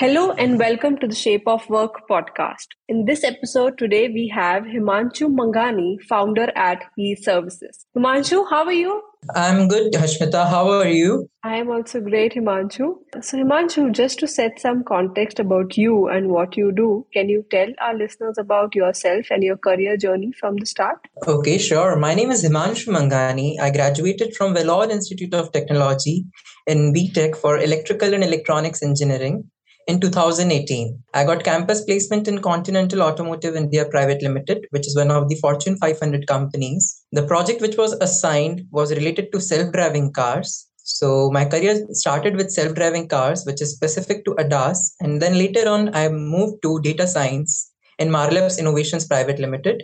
Hello and welcome to the Shape of Work podcast. In this episode today, we have Himanshu Manghani, founder at HE Services. Himanshu, how are you? I'm good, Hashmita. How are you? I am also great, Himanshu. So, Himanshu, just to set some context about you and what you do, can you tell our listeners about yourself and your career journey from the start? Okay, sure. My name is Himanshu Manghani. I graduated from Vellore Institute of Technology in BTech for Electrical and Electronics Engineering in 2018. I got campus placement in Continental Automotive India Private Limited, which is one of the Fortune 500 companies. The project which was assigned was related to self driving cars. So my career started with self driving cars, which is specific to ADAS. And then later on, I moved to data science in Marlabs Innovations Private Limited,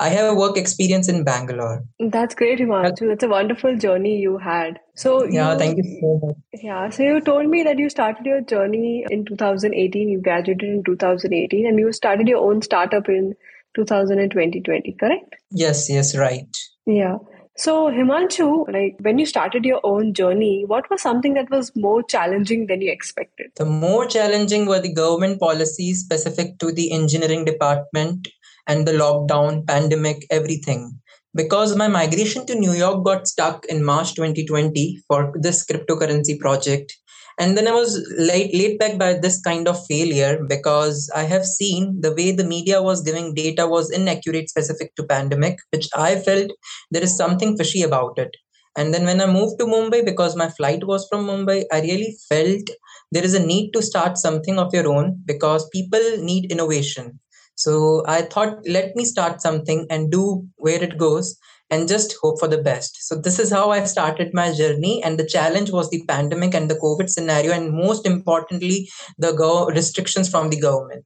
I have a work experience in Bangalore. That's great, Himanshu. That's a wonderful journey you had. So yeah, you, thank you so much. Yeah, so you told me that you started your journey in 2018. You graduated in 2018, and you started your own startup in 2020. Correct? Yes, yes, right. Yeah. So Himanshu, like when you started your own journey, what was something that was more challenging than you expected? The more challenging were the government policies specific to the engineering department and the lockdown, pandemic, everything. Because my migration to New York got stuck in March 2020 for this cryptocurrency project. And then I was laid, laid back by this kind of failure because I have seen the way the media was giving data was inaccurate specific to pandemic, which I felt there is something fishy about it. And then when I moved to Mumbai, because my flight was from Mumbai, I really felt there is a need to start something of your own because people need innovation so I thought, let me start something and do where it goes and just hope for the best. So this is how I started my journey. And the challenge was the pandemic and the COVID scenario, and most importantly, the go- restrictions from the government.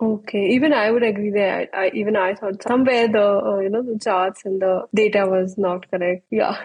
Okay, even I would agree that I, even I thought somewhere the uh, you know the charts and the data was not correct. Yeah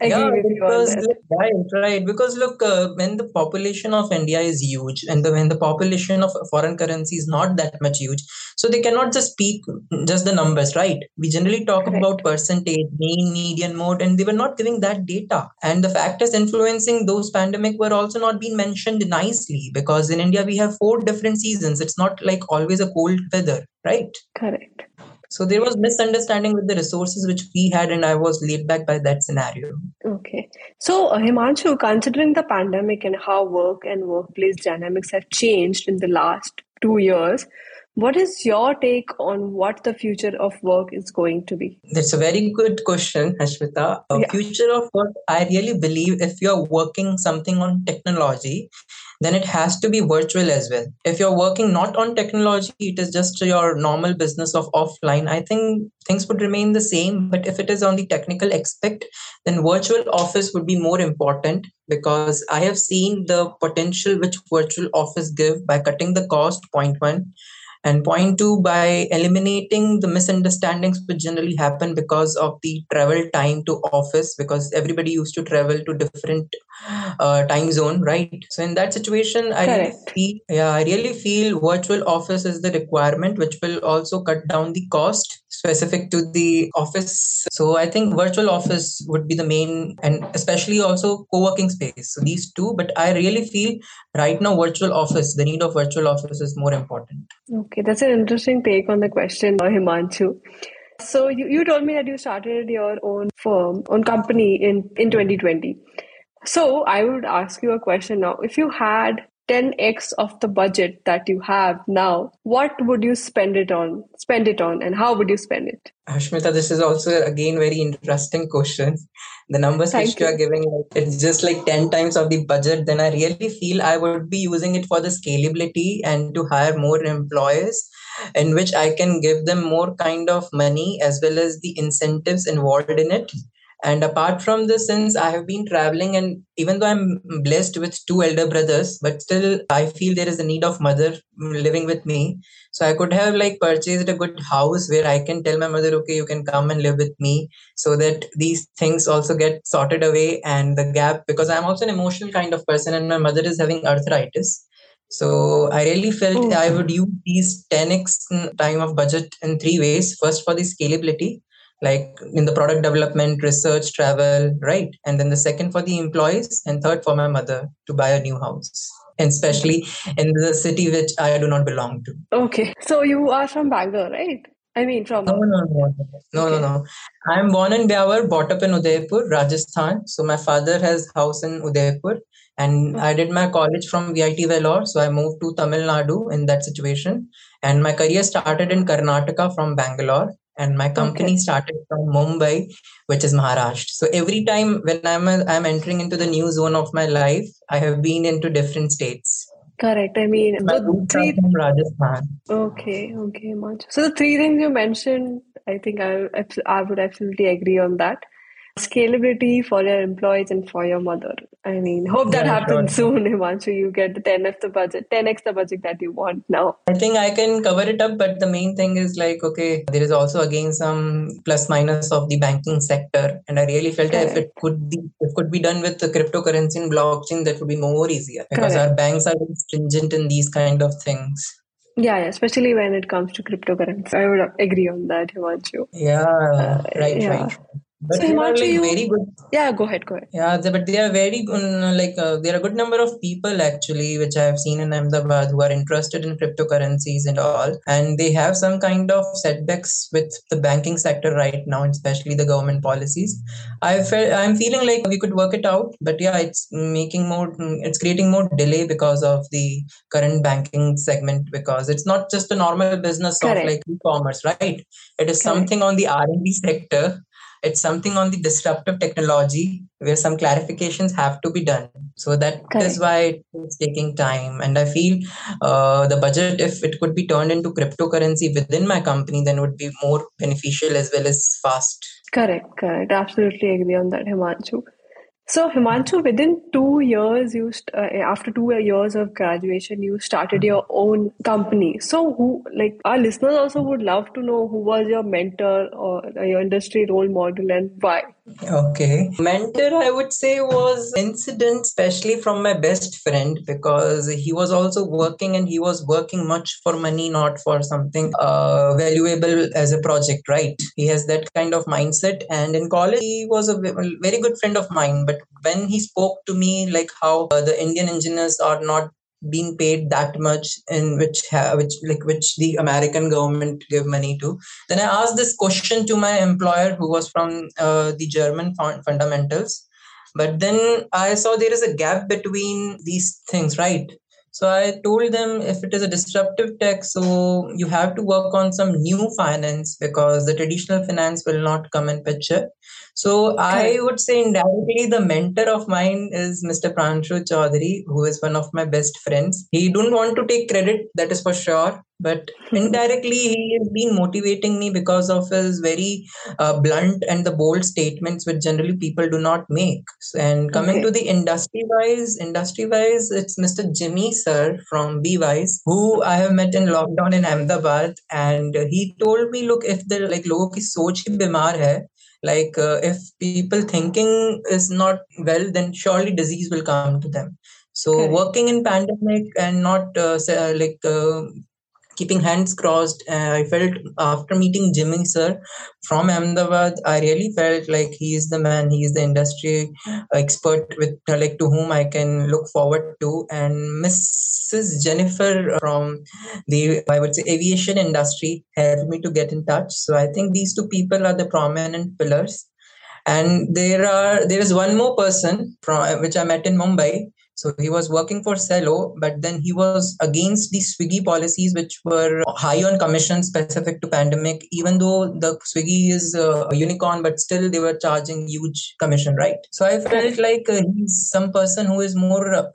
yeah, because right, right. Because look, uh, when the population of India is huge, and the, when the population of foreign currency is not that much huge, so they cannot just speak just the numbers, right? We generally talk Correct. about percentage, mean, median, mode, and they were not giving that data. And the factors influencing those pandemic were also not being mentioned nicely because in India we have four different seasons. It's not like always a cold weather, right? Correct. So there was misunderstanding with the resources which we had, and I was laid back by that scenario. Okay. So, uh, Himanshu, considering the pandemic and how work and workplace dynamics have changed in the last two years, what is your take on what the future of work is going to be? That's a very good question, Hashmita. A yeah. future of work, I really believe if you're working something on technology, then it has to be virtual as well. If you're working not on technology, it is just your normal business of offline. I think things would remain the same. But if it is on the technical aspect, then virtual office would be more important because I have seen the potential which virtual office give by cutting the cost, point one and point two by eliminating the misunderstandings which generally happen because of the travel time to office because everybody used to travel to different uh, time zone right so in that situation i really feel yeah i really feel virtual office is the requirement which will also cut down the cost specific to the office so i think virtual office would be the main and especially also co-working space so these two but i really feel right now virtual office the need of virtual office is more important Okay, that's an interesting take on the question, Himanshu. So you, you told me that you started your own firm, own company in, in 2020. So I would ask you a question now. If you had 10x of the budget that you have now, what would you spend it on? Spend it on, and how would you spend it? Ashmita, this is also again very interesting question. The numbers Thank which you. you are giving, it's just like 10 times of the budget. Then I really feel I would be using it for the scalability and to hire more employees in which I can give them more kind of money as well as the incentives involved in it and apart from this since i have been traveling and even though i'm blessed with two elder brothers but still i feel there is a need of mother living with me so i could have like purchased a good house where i can tell my mother okay you can come and live with me so that these things also get sorted away and the gap because i'm also an emotional kind of person and my mother is having arthritis so I really felt mm. I would use these 10x time of budget in three ways. First, for the scalability, like in the product development, research, travel, right? And then the second for the employees, and third for my mother to buy a new house. And especially in the city which I do not belong to. Okay. So you are from Bangalore, right? I mean, from no, no, no, no, okay. no, no. I'm born in Byawar, brought up in Udaipur, Rajasthan. So my father has house in Udaipur, and hmm. I did my college from VIT Vellore. So I moved to Tamil Nadu in that situation, and my career started in Karnataka from Bangalore, and my company okay. started from Mumbai, which is Maharashtra. So every time when I'm a, I'm entering into the new zone of my life, I have been into different states. Correct. I mean, the three from Rajasthan. Okay, okay, much. So the three things you mentioned, I think I I would absolutely agree on that scalability for your employees and for your mother. I mean, hope that yeah, happens sure. soon, Himanshu. You get the 10x the budget, 10x the budget that you want now. I think I can cover it up, but the main thing is like, okay, there is also again some plus minus of the banking sector, and I really felt Correct. if it could be it could be done with the cryptocurrency and blockchain, that would be more easier because Correct. our banks are stringent in these kind of things. Yeah, yeah, especially when it comes to cryptocurrency. I would agree on that, Himanshu. Yeah, uh, right, yeah. right. But so they are like very good. Yeah, go ahead, go ahead. Yeah, but they are very good. Like uh, there are a good number of people actually, which I have seen in Ahmedabad, who are interested in cryptocurrencies and all, and they have some kind of setbacks with the banking sector right now, especially the government policies. I feel I'm feeling like we could work it out, but yeah, it's making more. It's creating more delay because of the current banking segment because it's not just a normal business Correct. of like e-commerce, right? It is Correct. something on the R and D sector it's something on the disruptive technology where some clarifications have to be done. So that Correct. is why it's taking time. And i feel uh, the budget if it could be turned into cryptocurrency within my company then would be more beneficial as well as fast. Correct correct. Absolutely agree on that himanshu so, Himanshu, within two years, you st- uh, after two years of graduation, you started your own company. So, who like our listeners also would love to know who was your mentor or your industry role model and why. Okay. Mentor, I would say, was incident, especially from my best friend, because he was also working and he was working much for money, not for something uh, valuable as a project, right? He has that kind of mindset. And in college, he was a very good friend of mine. But when he spoke to me, like how uh, the Indian engineers are not being paid that much in which which like which the american government give money to. Then i asked this question to my employer who was from uh, the german fundamentals. But then i saw there is a gap between these things right? So I told them if it is a disruptive tech, so you have to work on some new finance because the traditional finance will not come in picture. So I would say indirectly the mentor of mine is Mr. Pranshu Chaudhary, who is one of my best friends. He don't want to take credit, that is for sure but indirectly he has been motivating me because of his very uh, blunt and the bold statements which generally people do not make and coming okay. to the industry wise industry wise it's mr jimmy sir from BWise who i have met in lockdown in ahmedabad and he told me look if the like logo ki soch hi bimar hai like uh, if people thinking is not well then surely disease will come to them so okay. working in pandemic and not uh, like uh, keeping hands crossed. Uh, I felt after meeting Jimmy sir from Ahmedabad, I really felt like he is the man. He is the industry expert with like to whom I can look forward to. And Mrs. Jennifer from the I would say aviation industry helped me to get in touch. So I think these two people are the prominent pillars. And there are there is one more person from which I met in Mumbai so he was working for Cello, but then he was against the Swiggy policies, which were high on commission specific to pandemic. Even though the Swiggy is a unicorn, but still they were charging huge commission, right? So I felt like uh, he's some person who is more uh,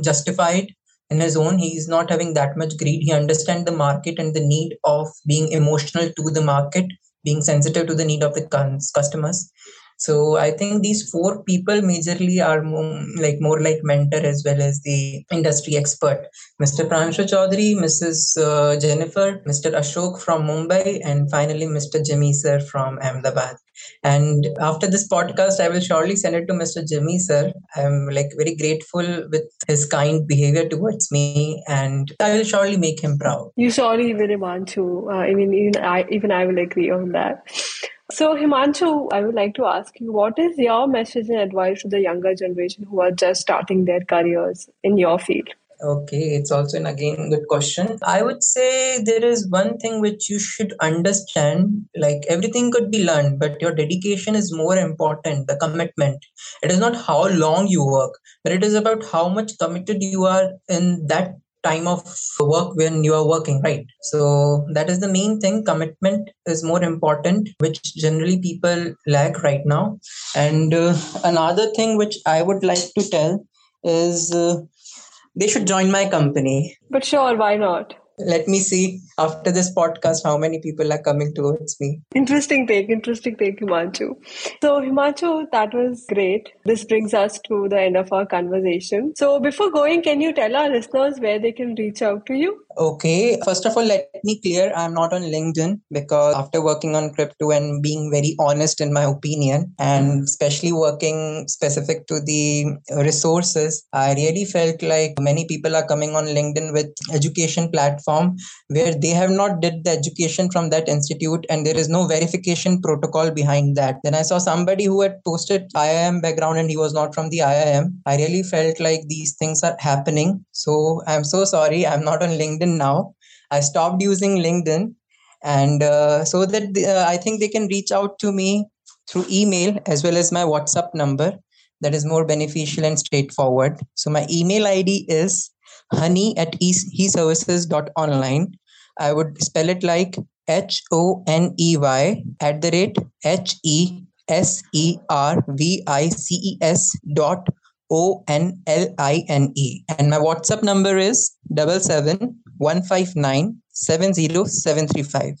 justified in his own. He's not having that much greed. He understands the market and the need of being emotional to the market, being sensitive to the need of the customers So I think these four people majorly are more, like more like mentor as well as the industry expert. Mr. Pranshu Chaudhary, Mrs. Uh, Jennifer, Mr. Ashok from Mumbai, and finally Mr. Jimmy sir from Ahmedabad. And after this podcast, I will surely send it to Mr. Jimmy, sir. I'm like very grateful with his kind behavior towards me, and I will surely make him proud. You surely will, Himanshu. Uh, I mean, even I, even I will agree on that. So, Himanshu, I would like to ask you what is your message and advice to the younger generation who are just starting their careers in your field? Okay, it's also an again good question. I would say there is one thing which you should understand like everything could be learned, but your dedication is more important, the commitment. It is not how long you work, but it is about how much committed you are in that time of work when you are working right so that is the main thing commitment is more important which generally people lack right now and uh, another thing which i would like to tell is uh, they should join my company. But sure, why not? Let me see after this podcast how many people are coming towards me. Interesting take, interesting take, Himanshu. So, Himanshu, that was great. This brings us to the end of our conversation. So, before going, can you tell our listeners where they can reach out to you? Okay, first of all, let me clear I'm not on LinkedIn because after working on crypto and being very honest in my opinion, and mm-hmm. especially working specific to the resources, I really felt like many people are coming on LinkedIn with education platform where they have not did the education from that institute and there is no verification protocol behind that. Then I saw somebody who had posted IIM background and he was not from the IIM. I really felt like these things are happening. So I'm so sorry. I'm not on LinkedIn LinkedIn now. I stopped using LinkedIn, and uh, so that uh, I think they can reach out to me through email as well as my WhatsApp number. That is more beneficial and straightforward. So my email ID is honey at heservices.online. I would spell it like H O N E Y at the rate H E S E R V I C E S dot O N L I N E. And my WhatsApp number is double seven 159 70735.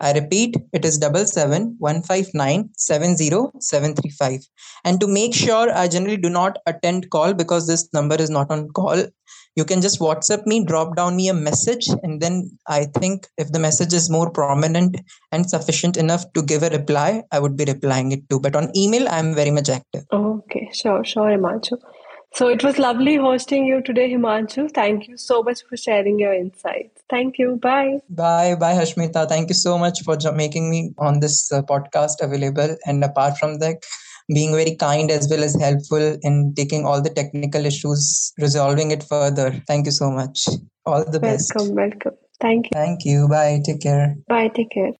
I repeat, it is double seven one five nine seven zero seven three five. And to make sure I generally do not attend call because this number is not on call, you can just WhatsApp me, drop down me a message, and then I think if the message is more prominent and sufficient enough to give a reply, I would be replying it too. But on email, I'm very much active. Okay, sure, sure, Himanshu. So it was lovely hosting you today, Himanshu. Thank you so much for sharing your insights. Thank you. Bye. Bye. Bye, Hashmita. Thank you so much for making me on this uh, podcast available. And apart from that, being very kind as well as helpful in taking all the technical issues, resolving it further. Thank you so much. All the welcome, best. Welcome, welcome. Thank you. Thank you. Bye. Take care. Bye. Take care.